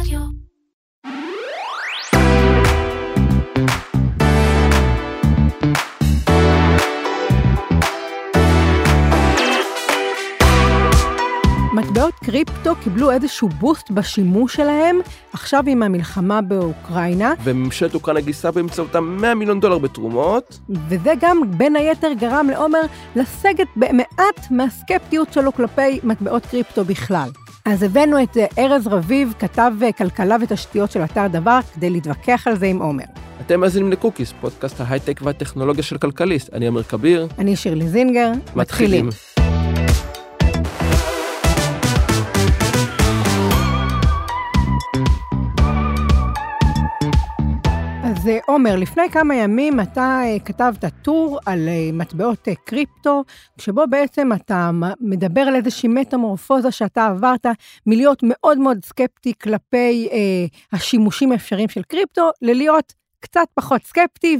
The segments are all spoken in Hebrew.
רדיו. מטבעות קריפטו קיבלו איזשהו בוסט בשימוש שלהם, עכשיו עם המלחמה באוקראינה, וממשלת אוקראינה גייסה באמצעותם 100 מיליון דולר בתרומות. וזה גם בין היתר גרם לעומר לסגת במעט מהסקפטיות שלו כלפי מטבעות קריפטו בכלל. אז הבאנו את אה, ארז רביב, כתב אה, כלכלה ותשתיות של אתר דבר, כדי להתווכח על זה עם עומר. אתם מאזינים לקוקיס, פודקאסט ההייטק והטכנולוגיה של כלכליסט. אני עמר כביר. אני שירלי זינגר, מתחילים. אז אה, עומר, לפני כמה ימים אתה אה, כתבת טור על אה, מטבעות קריפטו, שבו בעצם אתה מדבר על איזושהי מטמורפוזה שאתה עברת מלהיות מאוד מאוד סקפטי כלפי אה, השימושים האפשריים של קריפטו, ללהיות קצת פחות סקפטי,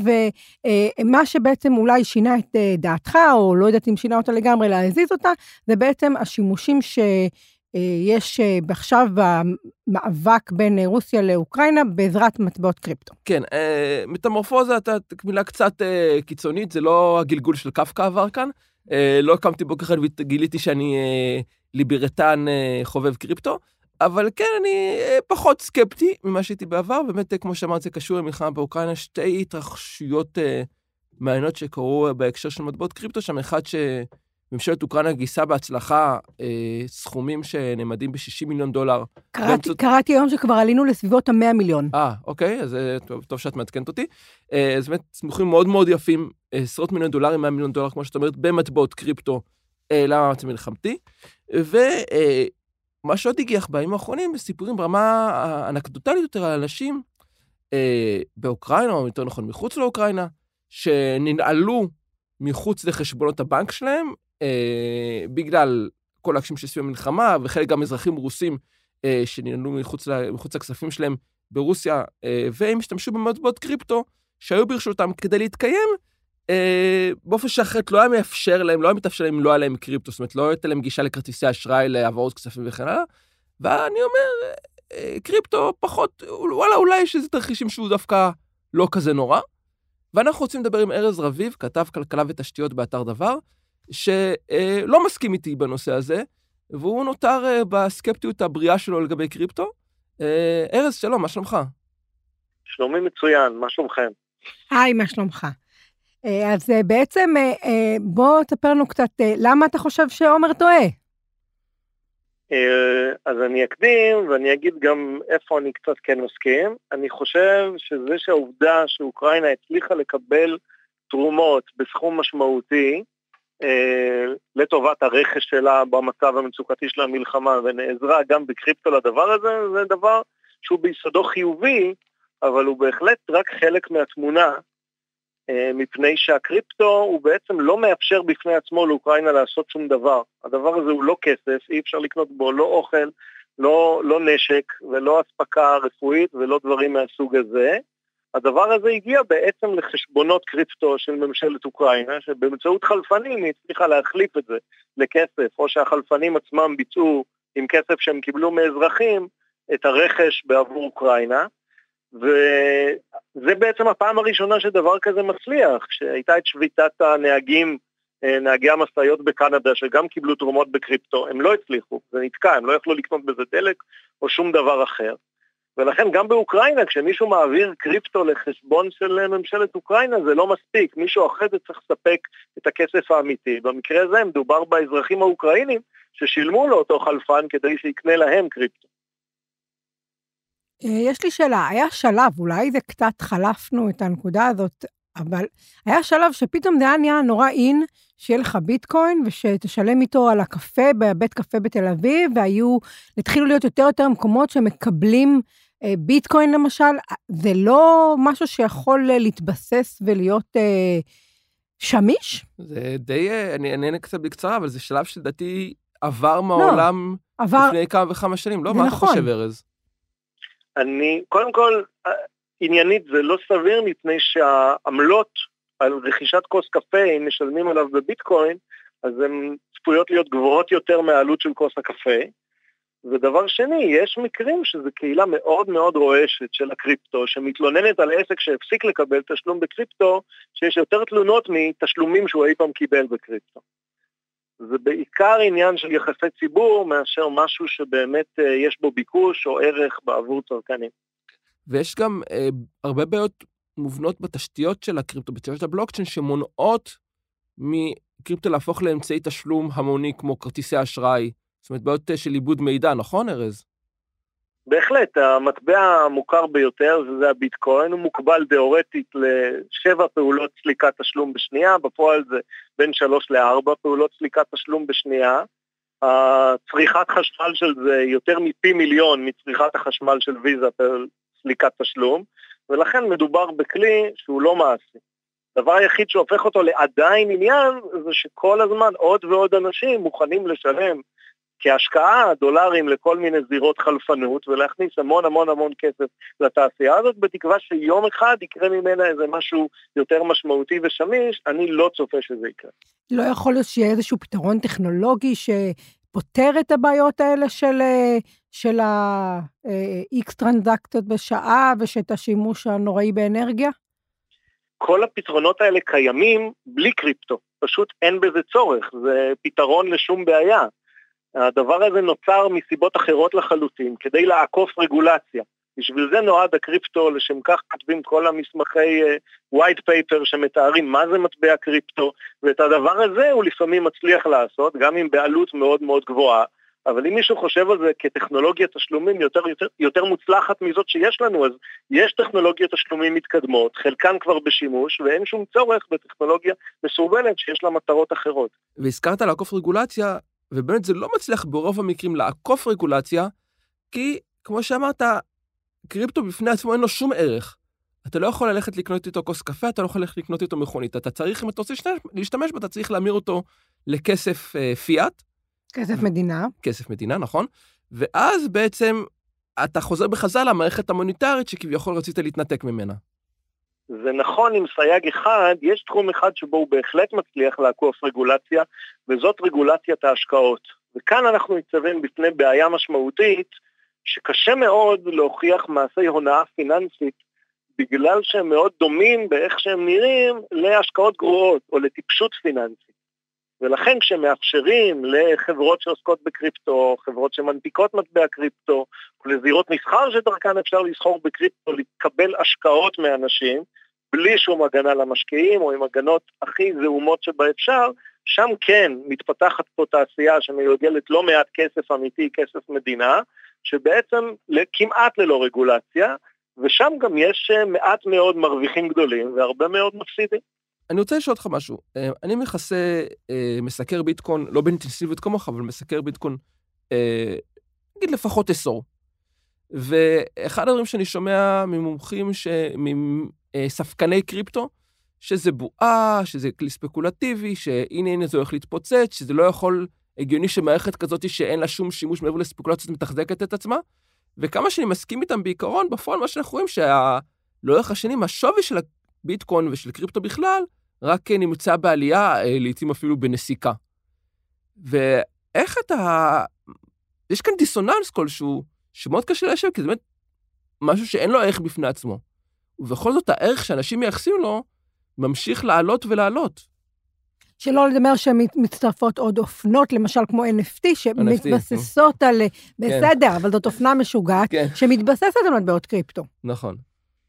ומה שבעצם אולי שינה את דעתך, או לא יודעת אם שינה אותה לגמרי, להזיז אותה, זה בעצם השימושים ש... אה, יש אה, עכשיו במאבק בין אה, רוסיה לאוקראינה בעזרת מטבעות קריפטו. כן, מטמורפוזה, אתה מילה קצת קיצונית, זה לא הגלגול של קפקא עבר כאן. לא קמתי בוקר אחד וגיליתי שאני ליברטן חובב קריפטו, אבל כן, אני פחות סקפטי ממה שהייתי בעבר. באמת, כמו שאמרת, זה קשור למלחמה באוקראינה, שתי התרחשויות מעניינות שקרו בהקשר של מטבעות קריפטו, שם אחד שממשלת אוקראינה גייסה בהצלחה אה, סכומים שנאמדים ב-60 מיליון דולר. קראתי, באמצעות- קראתי היום שכבר עלינו לסביבות ה-100 מיליון. אה, אוקיי, אז אה, טוב, טוב שאת מעדכנת אותי. אה, אז באמת, סמוכים מאוד מאוד יפים, אה, עשרות מיליון דולרים, 100 מיליון דולר, כמו שאת אומרת, במטבעות קריפטו אה, למאמץ המלחמתי. ומה שעוד הגיח בימים האחרונים, סיפורים ברמה האנקדוטלית יותר על אנשים אה, באוקראינה, או יותר נכון מחוץ לאוקראינה, שננעלו מחוץ לחשבונות הבנק שלהם, אה, בגלל כל הקשיים שסביב המלחמה, וחלק גם אזרחים רוסים אה, שננעלו מחוץ, מחוץ לכספים שלהם ברוסיה, אה, והם השתמשו במטבעות קריפטו שהיו ברשותם כדי להתקיים, אה, באופן שאחרת לא היה מאפשר להם, לא היה מתאפשר להם אם לא היה להם קריפטו, זאת אומרת, לא הייתה להם גישה לכרטיסי אשראי, להעברות כספים וכן הלאה. ואני אומר, אה, קריפטו פחות, וואלה, אולי יש איזה תרחישים שהוא דווקא לא כזה נורא. ואנחנו רוצים לדבר עם ארז רביב, כתב כלכלה ותשתיות באתר דבר, שלא מסכים איתי בנושא הזה, והוא נותר אה, בסקפטיות הבריאה שלו לגבי קריפטו. אה, ארז, שלום, מה שלומך? שלומי מצוין, מה שלומכם? היי, מה שלומך? אה, אז בעצם בוא תספר לנו קצת למה אתה חושב שעומר טועה. אז אני אקדים ואני אגיד גם איפה אני קצת כן מסכים. אני חושב שזה שהעובדה שאוקראינה הצליחה לקבל תרומות בסכום משמעותי לטובת הרכש שלה במצב המצוקתי של המלחמה ונעזרה גם בקריפטו לדבר הזה, זה דבר שהוא ביסודו חיובי, אבל הוא בהחלט רק חלק מהתמונה, אה, מפני שהקריפטו הוא בעצם לא מאפשר בפני עצמו לאוקראינה לעשות שום דבר. הדבר הזה הוא לא כסף, אי אפשר לקנות בו לא אוכל, לא, לא נשק ולא אספקה רפואית ולא דברים מהסוג הזה. הדבר הזה הגיע בעצם לחשבונות קריפטו של ממשלת אוקראינה, שבאמצעות חלפנים היא הצליחה להחליף את זה לכסף, או שהחלפנים עצמם ביצעו עם כסף שהם קיבלו מאזרחים את הרכש בעבור אוקראינה. וזה בעצם הפעם הראשונה שדבר כזה מצליח, כשהייתה את שביתת הנהגים, אה, נהגי המשאיות בקנדה, שגם קיבלו תרומות בקריפטו, הם לא הצליחו, זה נתקע, הם לא יכלו לקנות בזה דלק או שום דבר אחר. ולכן גם באוקראינה, כשמישהו מעביר קריפטו לחשבון של ממשלת אוקראינה, זה לא מספיק, מישהו אחרי זה צריך לספק את הכסף האמיתי. במקרה הזה מדובר באזרחים האוקראינים ששילמו לאותו חלפן כדי שיקנה להם קריפטו. אה, יש לי שאלה, היה שלב, אולי זה קצת חלפנו את הנקודה הזאת, אבל היה שלב שפתאום זה היה נהיה נורא אין, שיהיה לך ביטקוין ושתשלם איתו על הקפה בבית קפה בתל אביב, והיו, התחילו להיות יותר ויותר מקומות שמקבלים ביטקוין למשל, זה לא משהו שיכול אה, להתבסס ולהיות אה, שמיש? זה די, אה, אני אענה קצת בקצרה, אבל זה שלב שלדעתי עבר מהעולם עבר, לפני כמה וכמה שנים, לא? מה אתה נכון. חושב, ארז? אני, קודם כל, אה, עניינית זה לא סביר מפני שהעמלות על רכישת כוס קפה, אם משלמים עליו בביטקוין, אז הן צפויות להיות גבוהות יותר מהעלות של כוס הקפה. ודבר שני, יש מקרים שזו קהילה מאוד מאוד רועשת של הקריפטו, שמתלוננת על עסק שהפסיק לקבל תשלום בקריפטו, שיש יותר תלונות מתשלומים שהוא אי פעם קיבל בקריפטו. זה בעיקר עניין של יחסי ציבור מאשר משהו שבאמת אה, יש בו ביקוש או ערך בעבור צרכנים. ויש גם אה, הרבה בעיות מובנות בתשתיות של הקריפטו, בתשתיות הבלוקצ'יין, שמונעות מקריפטו להפוך לאמצעי תשלום המוני כמו כרטיסי אשראי. זאת אומרת, בעיות אה, של עיבוד מידע, נכון, ארז? בהחלט, המטבע המוכר ביותר, שזה הביטקוין, הוא מוקבל תאורטית לשבע פעולות סליקת תשלום בשנייה, בפועל זה בין שלוש לארבע פעולות סליקת תשלום בשנייה. הצריכת חשמל של זה יותר מפי מיליון מצריכת החשמל של ויזה סליקת תשלום, ולכן מדובר בכלי שהוא לא מעשי. הדבר היחיד שהופך אותו לעדיין עניין זה שכל הזמן עוד ועוד אנשים מוכנים לשלם כהשקעה דולרים לכל מיני זירות חלפנות ולהכניס המון המון המון כסף לתעשייה הזאת, בתקווה שיום אחד יקרה ממנה איזה משהו יותר משמעותי ושמיש, אני לא צופה שזה יקרה. לא יכול להיות שיהיה איזשהו פתרון טכנולוגי שפותר את הבעיות האלה של, של ה-X טרנזקציות בשעה ושאת השימוש הנוראי באנרגיה? כל הפתרונות האלה קיימים בלי קריפטו, פשוט אין בזה צורך, זה פתרון לשום בעיה. הדבר הזה נוצר מסיבות אחרות לחלוטין, כדי לעקוף רגולציה. בשביל זה נועד הקריפטו, לשם כך כותבים כל המסמכי uh, white paper שמתארים מה זה מטבע קריפטו, ואת הדבר הזה הוא לפעמים מצליח לעשות, גם אם בעלות מאוד מאוד גבוהה, אבל אם מישהו חושב על זה כטכנולוגיה תשלומים יותר, יותר, יותר מוצלחת מזאת שיש לנו, אז יש טכנולוגיות תשלומים מתקדמות, חלקן כבר בשימוש, ואין שום צורך בטכנולוגיה מסורבלת שיש לה מטרות אחרות. והזכרת לעקוף רגולציה, ובאמת זה לא מצליח ברוב המקרים לעקוף רגולציה, כי כמו שאמרת, קריפטו בפני עצמו אין לו שום ערך. אתה לא יכול ללכת לקנות איתו כוס קפה, אתה לא יכול ללכת לקנות איתו מכונית. אתה צריך, אם אתה רוצה להשתמש בו, אתה צריך להמיר אותו לכסף אה, פיאט. כסף מדינה. כסף מדינה, נכון. ואז בעצם אתה חוזר בחזרה למערכת המוניטרית שכביכול רצית להתנתק ממנה. זה נכון עם סייג אחד, יש תחום אחד שבו הוא בהחלט מצליח לעקוף רגולציה, וזאת רגולציית ההשקעות. וכאן אנחנו ניצבים בפני בעיה משמעותית, שקשה מאוד להוכיח מעשי הונאה פיננסית, בגלל שהם מאוד דומים באיך שהם נראים להשקעות גרועות או לטיפשות פיננסית. ולכן כשמאפשרים לחברות שעוסקות בקריפטו, חברות שמנפיקות מטבע קריפטו, לזירות מסחר שדרכן אפשר לסחור בקריפטו, לקבל השקעות מאנשים, בלי שום הגנה למשקיעים, או עם הגנות הכי זעומות שבאפשר, שם כן מתפתחת פה תעשייה שמיוגלת לא מעט כסף אמיתי, כסף מדינה, שבעצם כמעט ללא רגולציה, ושם גם יש אה, מעט מאוד מרוויחים גדולים והרבה מאוד מפסידים. אני רוצה לשאול אותך משהו. אה, אני מכסה, אה, מסקר ביטקוין, לא באינטנסיביות כמוך, אבל מסקר ביטקוין, נגיד לפחות עשור. ואחד הדברים שאני שומע ממומחים, ש... מספקני קריפטו, שזה בועה, שזה כלי ספקולטיבי, שהנה הנה זה הולך להתפוצץ, שזה לא יכול, הגיוני שמערכת כזאת שאין לה שום שימוש מעבר לספקולציות מתחזקת את עצמה. וכמה שאני מסכים איתם בעיקרון, בפועל מה שאנחנו רואים שלאורך השנים השווי של הביטקוין ושל קריפטו בכלל, רק נמצא בעלייה, אה, לעתים אפילו בנסיקה. ואיך אתה... יש כאן דיסוננס כלשהו, שמאוד קשה להשאיר, כי זה באמת משהו שאין לו ערך בפני עצמו. ובכל זאת הערך שאנשים מייחסים לו ממשיך לעלות ולעלות. שלא לדבר שמצטרפות עוד אופנות, למשל כמו NFT, שמתבססות על... כן. בסדר, אבל זאת אופנה משוגעת, כן. שמתבססת על מטבעות קריפטו. נכון.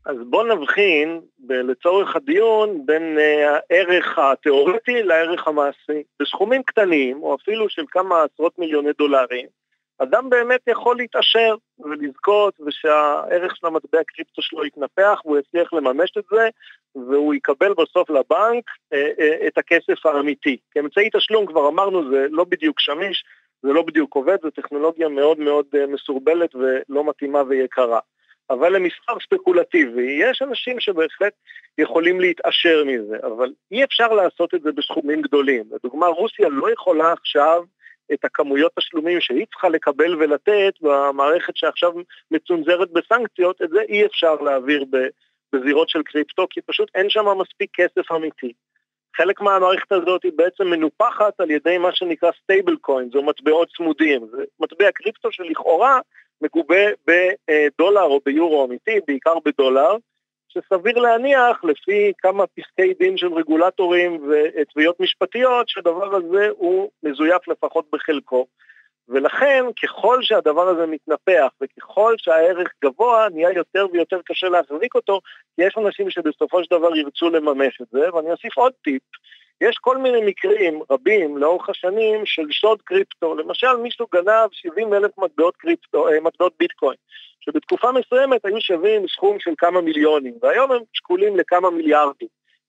אז בואו נבחין, לצורך הדיון, בין אה, הערך התיאורטי לערך המעשי. בסכומים קטנים, או אפילו של כמה עשרות מיליוני דולרים, אדם באמת יכול להתעשר ולזכות, ושהערך של המטבע קריפטו שלו יתנפח, והוא יצליח לממש את זה, והוא יקבל בסוף לבנק אה, אה, את הכסף האמיתי. כאמצעי תשלום, כבר אמרנו, זה לא בדיוק שמיש, זה לא בדיוק עובד, זו טכנולוגיה מאוד מאוד מסורבלת ולא מתאימה ויקרה. אבל למסחר ספקולטיבי, יש אנשים שבהחלט יכולים להתעשר מזה, אבל אי אפשר לעשות את זה בסכומים גדולים. לדוגמה, רוסיה לא יכולה עכשיו את הכמויות תשלומים שהיא צריכה לקבל ולתת במערכת שעכשיו מצונזרת בסנקציות, את זה אי אפשר להעביר בזירות של קריפטו, כי פשוט אין שם מספיק כסף אמיתי. חלק מהמערכת הזאת היא בעצם מנופחת על ידי מה שנקרא stable coin, זו מטבעות צמודים. זה מטבע קריפטו שלכאורה מגובה בדולר או ביורו אמיתי, בעיקר בדולר, שסביר להניח, לפי כמה פסקי דין של רגולטורים ותביעות משפטיות, שהדבר הזה הוא מזויף לפחות בחלקו. ולכן, ככל שהדבר הזה מתנפח וככל שהערך גבוה, נהיה יותר ויותר קשה להחזיק אותו, כי יש אנשים שבסופו של דבר ירצו לממש את זה, ואני אוסיף עוד טיפ. יש כל מיני מקרים רבים לאורך השנים של שוד קריפטו. למשל, מישהו גנב 70 אלף מטבעות קריפטו, אה, מטבעות ביטקוין, שבתקופה מסוימת היו שווים סכום של כמה מיליונים, והיום הם שקולים לכמה מיליארדים.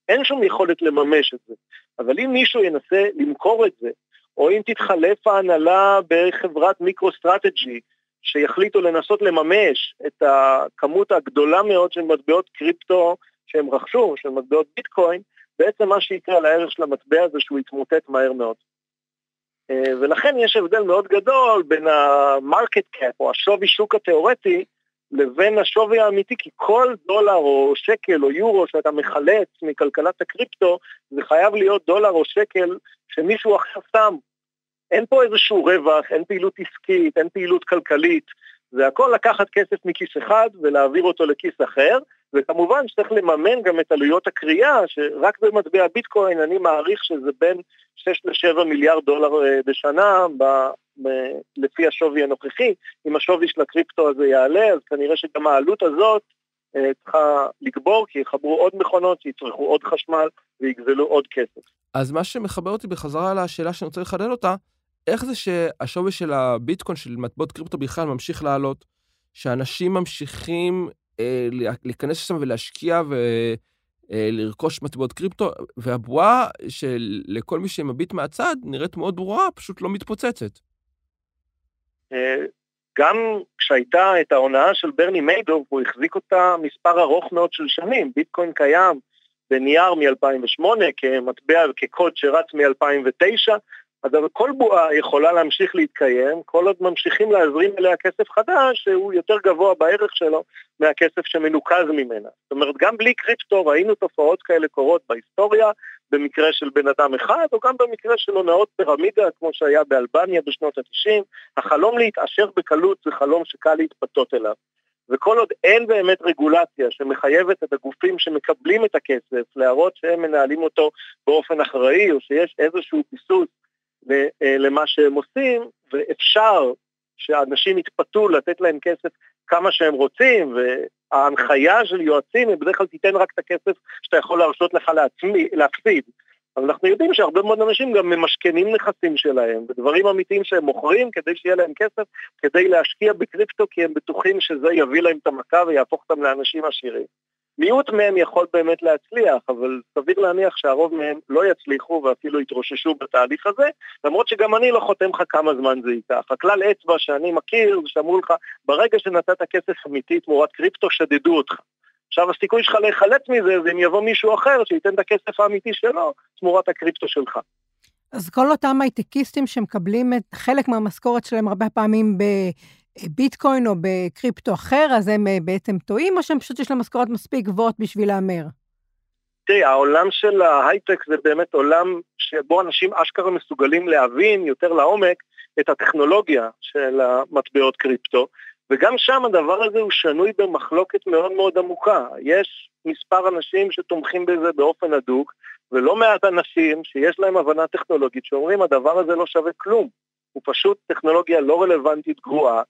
אין שום יכולת לממש את זה. אבל אם מישהו ינסה למכור את זה, או אם תתחלף ההנהלה בחברת מיקרו-סטרטג'י, שיחליטו לנסות לממש את הכמות הגדולה מאוד של מטבעות קריפטו שהם רכשו, של מטבעות ביטקוין, בעצם מה שיקרה לערך של המטבע זה שהוא יתמוטט מהר מאוד. אה, ולכן יש הבדל מאוד גדול בין ה-market cap או השווי שוק התיאורטי לבין השווי האמיתי, כי כל דולר או שקל או יורו שאתה מחלץ מכלכלת הקריפטו, זה חייב להיות דולר או שקל שמישהו אחר שם. אין פה איזשהו רווח, אין פעילות עסקית, אין פעילות כלכלית, זה הכל לקחת כסף מכיס אחד ולהעביר אותו לכיס אחר, וכמובן שצריך לממן גם את עלויות הקריאה, שרק במטבע ביטקוין אני מעריך שזה בין 6 ל-7 מיליארד דולר אה, בשנה, ב, ב, לפי השווי הנוכחי. אם השווי של הקריפטו הזה יעלה, אז כנראה שגם העלות הזאת אה, צריכה לגבור, כי יחברו עוד מכונות, שיצרכו עוד חשמל ויגזלו עוד כסף. אז מה שמחבר אותי בחזרה לשאלה שאני רוצה לחדד אותה, איך זה שהשווי של הביטקוין, של מטבעות קריפטו בכלל, ממשיך לעלות? שאנשים ממשיכים אה, להיכנס לשם ולהשקיע ולרכוש אה, מטבעות קריפטו, והבועה שלכל מי שמביט מהצד נראית מאוד ברורה, פשוט לא מתפוצצת. אה, גם כשהייתה את ההונאה של ברני מיידוב, הוא החזיק אותה מספר ארוך מאוד של שנים. ביטקוין קיים בנייר מ-2008 כמטבע וכקוד שרץ מ-2009, אבל כל בועה יכולה להמשיך להתקיים, כל עוד ממשיכים להזרים אליה כסף חדש, שהוא יותר גבוה בערך שלו מהכסף שמנוקז ממנה. זאת אומרת, גם בלי קריפטו ראינו תופעות כאלה קורות בהיסטוריה, במקרה של בן אדם אחד, או גם במקרה של הונאות פירמידה, כמו שהיה באלבניה בשנות ה-90. החלום להתעשר בקלות זה חלום שקל להתפתות אליו. וכל עוד אין באמת רגולציה שמחייבת את הגופים שמקבלים את הכסף להראות שהם מנהלים אותו באופן אחראי, או שיש איזשהו ביסוס אה, למה שהם עושים, ואפשר שאנשים יתפתו לתת להם כסף כמה שהם רוצים, וההנחיה של יועצים היא בדרך כלל תיתן רק את הכסף שאתה יכול להרשות לך לעצמי, להפסיד. אבל אנחנו יודעים שהרבה מאוד אנשים גם ממשכנים נכסים שלהם, ודברים אמיתיים שהם מוכרים כדי שיהיה להם כסף, כדי להשקיע בקריפטו, כי הם בטוחים שזה יביא להם את המכה ויהפוך אותם לאנשים עשירים. מיעוט מהם יכול באמת להצליח, אבל סביר להניח שהרוב מהם לא יצליחו ואפילו יתרוששו בתהליך הזה, למרות שגם אני לא חותם לך כמה זמן זה ייקח. הכלל אצבע שאני מכיר זה שאמרו לך, ברגע שנתת כסף אמיתי תמורת קריפטו, שדדו אותך. עכשיו הסיכוי שלך להיחלץ מזה זה אם יבוא מישהו אחר שייתן את הכסף האמיתי שלו תמורת הקריפטו שלך. אז כל אותם הייטקיסטים שמקבלים את חלק מהמשכורת שלהם הרבה פעמים ב... ביטקוין או בקריפטו אחר, אז הם אה, בעצם טועים, או שהם פשוט יש להם משכורות מספיק גבוהות בשביל להמר? תראי, העולם של ההייטק זה באמת עולם שבו אנשים אשכרה מסוגלים להבין יותר לעומק את הטכנולוגיה של המטבעות קריפטו, וגם שם הדבר הזה הוא שנוי במחלוקת מאוד מאוד עמוקה. יש מספר אנשים שתומכים בזה באופן הדוק, ולא מעט אנשים שיש להם הבנה טכנולוגית שאומרים הדבר הזה לא שווה כלום. הוא פשוט טכנולוגיה לא רלוונטית גרועה,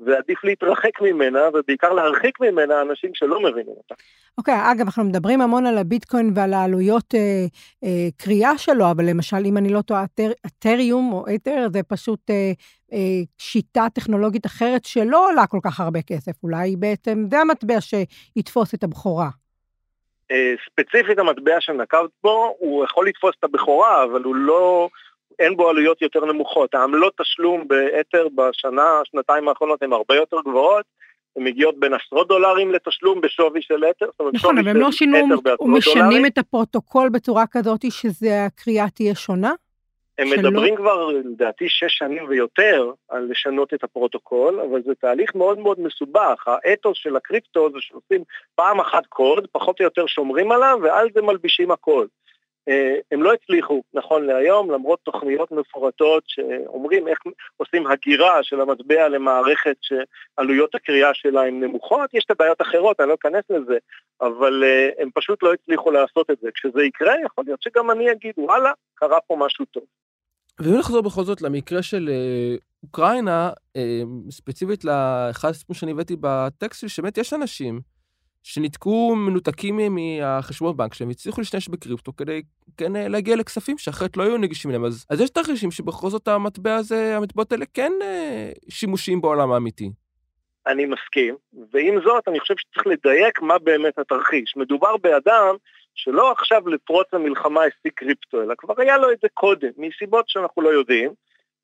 ועדיף להתרחק ממנה, ובעיקר להרחיק ממנה אנשים שלא מבינים אותה. אוקיי, okay, אגב, אנחנו מדברים המון על הביטקוין ועל העלויות אה, אה, קריאה שלו, אבל למשל, אם אני לא טועה, אתריום או אתר, זה פשוט אה, אה, שיטה טכנולוגית אחרת שלא עולה כל כך הרבה כסף. אולי בעצם זה המטבע שיתפוס את הבכורה. אה, ספציפית המטבע שנקבת בו, הוא יכול לתפוס את הבכורה, אבל הוא לא... אין בו עלויות יותר נמוכות. העמלות תשלום באת'ר בשנה, שנתיים האחרונות הן הרבה יותר גבוהות, הן מגיעות בין עשרות דולרים לתשלום בשווי של את'ר. נכון, אבל הם לא שינו ומשנים את הפרוטוקול בצורה כזאת שזה הכרייה תהיה שונה? הם שלא... מדברים כבר, לדעתי, שש שנים ויותר על לשנות את הפרוטוקול, אבל זה תהליך מאוד מאוד מסובך. האתוס של הקריפטו זה שעושים פעם אחת קוד, פחות או יותר שומרים עליו, ועל זה מלבישים הכל. אה, הם לא הצליחו נכון להיום, למרות תוכניות מפורטות שאומרים איך עושים הגירה של המטבע למערכת שעלויות הקריאה שלה הן נמוכות, יש את הבעיות אחרות, אני לא אכנס לזה, אבל אה, הם פשוט לא הצליחו לעשות את זה. כשזה יקרה, יכול להיות שגם אני אגיד, וואלה, קרה פה משהו טוב. ואם נחזור בכל זאת למקרה של אוקראינה, ספציפית לאחד הסיפורים שאני הבאתי בטקסט שבאמת יש אנשים שניתקו מנותקים מהחשבון בנק שלהם, הצליחו להשתמש בקריפטו כדי כן להגיע לכספים שאחרת לא היו נגישים להם. אז, אז יש תרחישים שבכל זאת המטבע הזה, המטבעות האלה כן אה, שימושיים בעולם האמיתי. אני מסכים, ועם זאת אני חושב שצריך לדייק מה באמת התרחיש. מדובר באדם שלא עכשיו לפרוץ המלחמה השיג קריפטו, אלא כבר היה לו את זה קודם, מסיבות שאנחנו לא יודעים,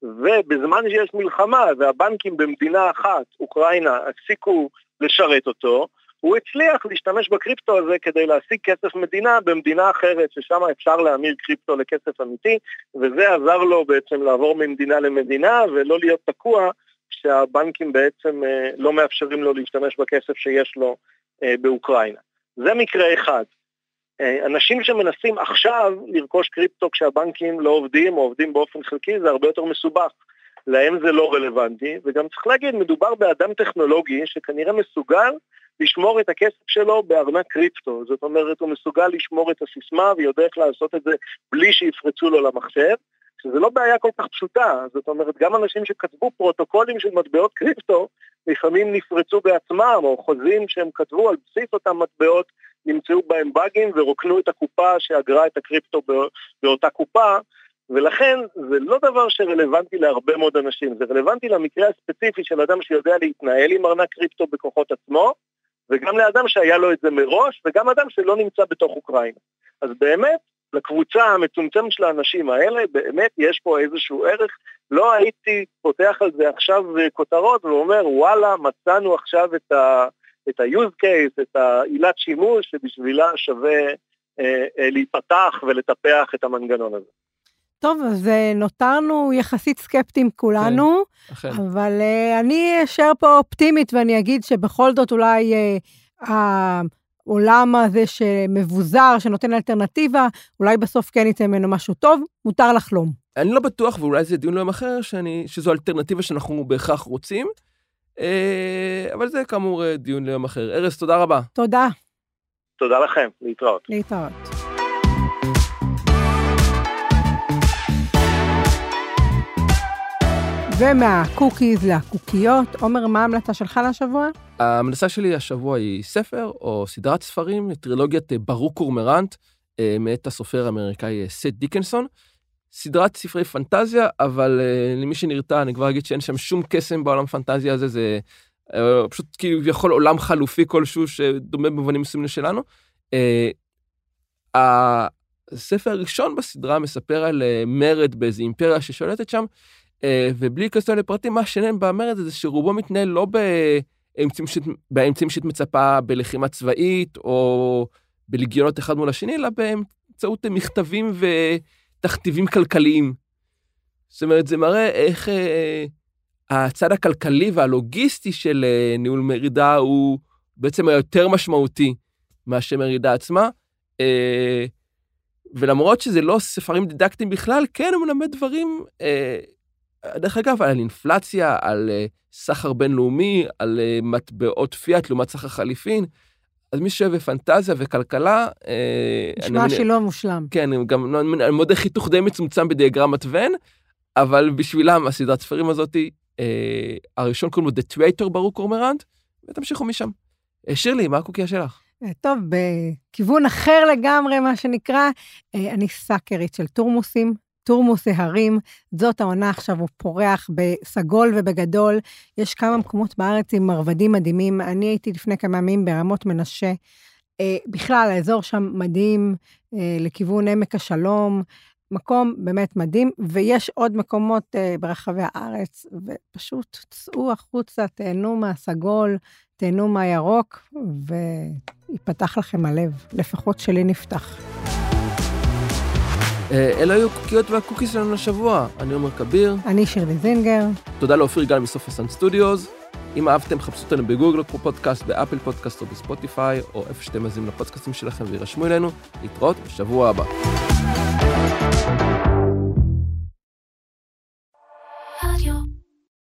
ובזמן שיש מלחמה והבנקים במדינה אחת, אוקראינה, הפסיקו לשרת אותו, הוא הצליח להשתמש בקריפטו הזה כדי להשיג כסף מדינה במדינה אחרת, ששם אפשר להמיר קריפטו לכסף אמיתי, וזה עזר לו בעצם לעבור ממדינה למדינה ולא להיות תקוע כשהבנקים בעצם אה, לא מאפשרים לו להשתמש בכסף שיש לו אה, באוקראינה. זה מקרה אחד. אה, אנשים שמנסים עכשיו לרכוש קריפטו כשהבנקים לא עובדים או עובדים באופן חלקי זה הרבה יותר מסובך. להם זה לא רלוונטי, וגם צריך להגיד, מדובר באדם טכנולוגי שכנראה מסוגל לשמור את הכסף שלו בארנק קריפטו. זאת אומרת, הוא מסוגל לשמור את הסיסמה ויודע איך לעשות את זה בלי שיפרצו לו למחשב, שזה לא בעיה כל כך פשוטה. זאת אומרת, גם אנשים שכתבו פרוטוקולים של מטבעות קריפטו, לפעמים נפרצו בעצמם, או חוזים שהם כתבו על בסיס אותם מטבעות, נמצאו בהם באגים ורוקנו את הקופה שאגרה את הקריפטו באותה קופה. ולכן זה לא דבר שרלוונטי להרבה מאוד אנשים, זה רלוונטי למקרה הספציפי של אדם שיודע להתנהל עם ארנק קריפטו בכוחות עצמו, וגם לאדם שהיה לו את זה מראש, וגם אדם שלא נמצא בתוך אוקראינה. אז באמת, לקבוצה המצומצמת של האנשים האלה, באמת יש פה איזשהו ערך. לא הייתי פותח על זה עכשיו כותרות ואומר, וואלה, מצאנו עכשיו את ה... את ה-use case, את העילת שימוש שבשבילה שווה אה, אה, להיפתח ולטפח את המנגנון הזה. טוב, אז אה, נותרנו יחסית סקפטיים כולנו, כן, אבל uh, אני אשאר פה אופטימית ואני אגיד שבכל זאת אולי uh, העולם הזה שמבוזר, שנותן אלטרנטיבה, אולי בסוף כן יצא ממנו משהו טוב, מותר לחלום. אני לא בטוח, ואולי זה דיון ליום אחר, שאני, שזו אלטרנטיבה שאנחנו בהכרח רוצים, uh, אבל זה כאמור דיון ליום אחר. ארז, תודה רבה. תודה. תודה לכם, להתראות. להתראות. ומהקוקיז לקוקיות. עומר, מה ההמלצה שלך לשבוע? ההמלצה שלי השבוע היא ספר או סדרת ספרים, טרילוגיית ברו קורמורנט, אה, מאת הסופר האמריקאי אה, סת' דיקינסון. סדרת ספרי פנטזיה, אבל למי שנרתע, אני כבר אגיד שאין שם שום קסם בעולם פנטזיה הזה, זה פשוט כביכול עולם חלופי כלשהו שדומה במובנים מסוימים לשלנו. הספר הראשון בסדרה מספר על מרד באיזו אימפריה ששולטת שם, אה, ובלי להיכנס לפרטים, מה שנהן במרד הזה שרובו מתנהל לא באמצעים שאת מצפה בלחימה צבאית, או בלגיונות אחד מול השני, אלא באמצעות מכתבים ותכתיבים כלכליים. זאת אומרת, זה מראה איך אה, הצד הכלכלי והלוגיסטי של אה, ניהול מרידה הוא בעצם היותר משמעותי מאשר מרידה עצמה. אה, ולמרות שזה לא ספרים דידקטיים בכלל, כן, הוא מלמד דברים אה, דרך אגב, על אינפלציה, על uh, סחר בינלאומי, על uh, מטבעות פיאט לעומת סחר חליפין. אז מי שאוהב פנטזיה וכלכלה... אה, נשמע uh, שלא מושלם. כן, גם אני מודה חיתוך די מצומצם בדיאגרמת ון, אבל בשבילם הסדרת ספרים הזאתי, uh, הראשון קוראים לו The Traitor ברוק קורמרנט, ותמשיכו משם. שירלי, מה הקוקייה שלך? טוב, בכיוון אחר לגמרי, מה שנקרא, אני סאקרית של טורמוסים, תורמוס ההרים, זאת העונה עכשיו, הוא פורח בסגול ובגדול. יש כמה מקומות בארץ עם מרבדים מדהימים. אני הייתי לפני כמה ימים ברמות מנשה. אה, בכלל, האזור שם מדהים, אה, לכיוון עמק השלום, מקום באמת מדהים, ויש עוד מקומות אה, ברחבי הארץ, ופשוט צאו החוצה, תהנו מהסגול, תהנו מהירוק, ויפתח לכם הלב. לפחות שלי נפתח. אה, אלה היו הקוקיות והקוקיס שלנו לשבוע. אני עומר כביר. אני שירלי זינגר. תודה לאופיר גל מסוף הסאנד סטודיוס. אם אהבתם, חפשו אותנו בגוגל פודקאסט, באפל פודקאסט או בספוטיפיי, או איפה שאתם מאזינים לפודקאסטים שלכם וירשמו אלינו. להתראות בשבוע הבא. Thank